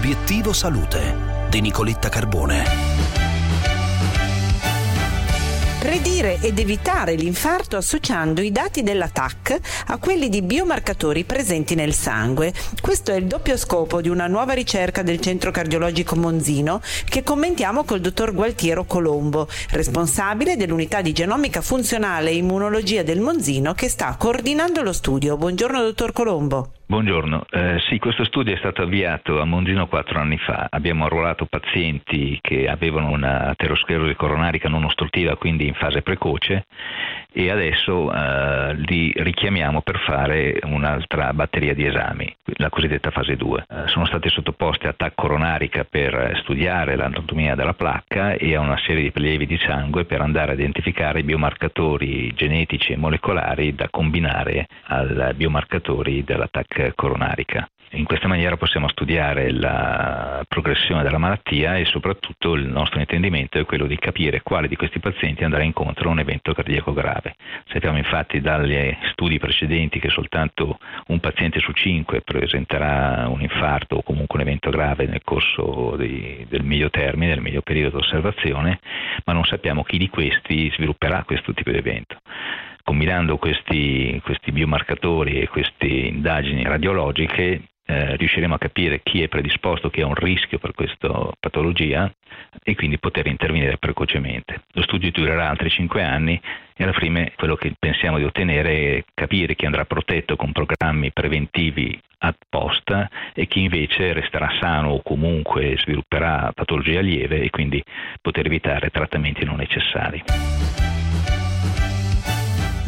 Obiettivo Salute di Nicoletta Carbone. Predire ed evitare l'infarto associando i dati della TAC a quelli di biomarcatori presenti nel sangue. Questo è il doppio scopo di una nuova ricerca del Centro Cardiologico Monzino che commentiamo col dottor Gualtiero Colombo, responsabile dell'unità di genomica funzionale e immunologia del Monzino che sta coordinando lo studio. Buongiorno dottor Colombo. Buongiorno, eh, sì, questo studio è stato avviato a Monzino quattro anni fa. Abbiamo arruolato pazienti che avevano una aterosclerosi coronarica non ostruttiva, quindi in fase precoce, e adesso eh, li richiamiamo per fare un'altra batteria di esami, la cosiddetta fase 2. Eh, sono stati sottoposti a TAC coronarica per studiare l'anatomia della placca e a una serie di prelievi di sangue per andare a identificare i biomarcatori genetici e molecolari da combinare ai biomarcatori della TAC coronarica. In questa maniera possiamo studiare la progressione della malattia e soprattutto il nostro intendimento è quello di capire quale di questi pazienti andrà incontro a un evento cardiaco grave. Sappiamo infatti dagli studi precedenti che soltanto un paziente su cinque presenterà un infarto o comunque un evento grave nel corso di, del medio termine, del medio periodo di osservazione, ma non sappiamo chi di questi svilupperà questo tipo di evento combinando questi, questi biomarcatori e queste indagini radiologiche eh, riusciremo a capire chi è predisposto, chi ha un rischio per questa patologia e quindi poter intervenire precocemente. Lo studio durerà altri 5 anni e alla fine quello che pensiamo di ottenere è capire chi andrà protetto con programmi preventivi apposta e chi invece resterà sano o comunque svilupperà patologia lieve e quindi poter evitare trattamenti non necessari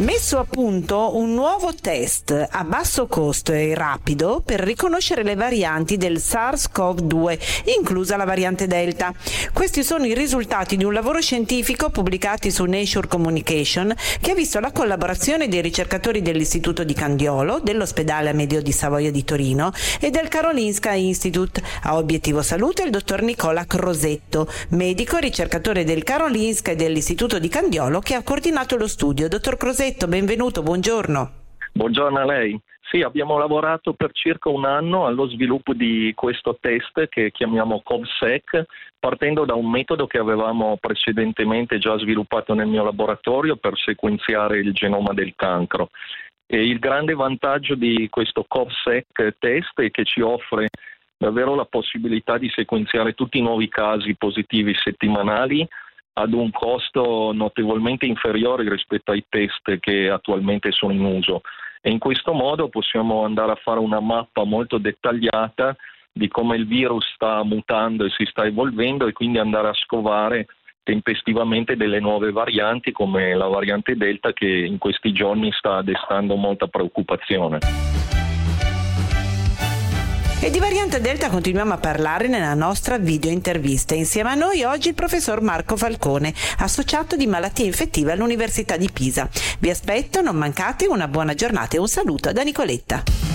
messo a punto un nuovo test a basso costo e rapido per riconoscere le varianti del SARS-CoV-2, inclusa la variante Delta. Questi sono i risultati di un lavoro scientifico pubblicati su Nature Communication che ha visto la collaborazione dei ricercatori dell'Istituto di Candiolo, dell'ospedale Amedio di Savoia di Torino e del Karolinska Institute. A obiettivo salute il dottor Nicola Crosetto, medico e ricercatore del Karolinska e dell'Istituto di Candiolo che ha coordinato lo studio. Dottor Crosetto, Benedetto, benvenuto, buongiorno. Buongiorno a lei. Sì, abbiamo lavorato per circa un anno allo sviluppo di questo test che chiamiamo CovSec, partendo da un metodo che avevamo precedentemente già sviluppato nel mio laboratorio per sequenziare il genoma del cancro. E il grande vantaggio di questo CovSec test è che ci offre davvero la possibilità di sequenziare tutti i nuovi casi positivi settimanali ad un costo notevolmente inferiore rispetto ai test che attualmente sono in uso e in questo modo possiamo andare a fare una mappa molto dettagliata di come il virus sta mutando e si sta evolvendo e quindi andare a scovare tempestivamente delle nuove varianti come la variante Delta che in questi giorni sta destando molta preoccupazione. E di variante Delta continuiamo a parlare nella nostra video intervista. Insieme a noi oggi il professor Marco Falcone, associato di malattie infettive all'Università di Pisa. Vi aspetto, non mancate, una buona giornata e un saluto da Nicoletta.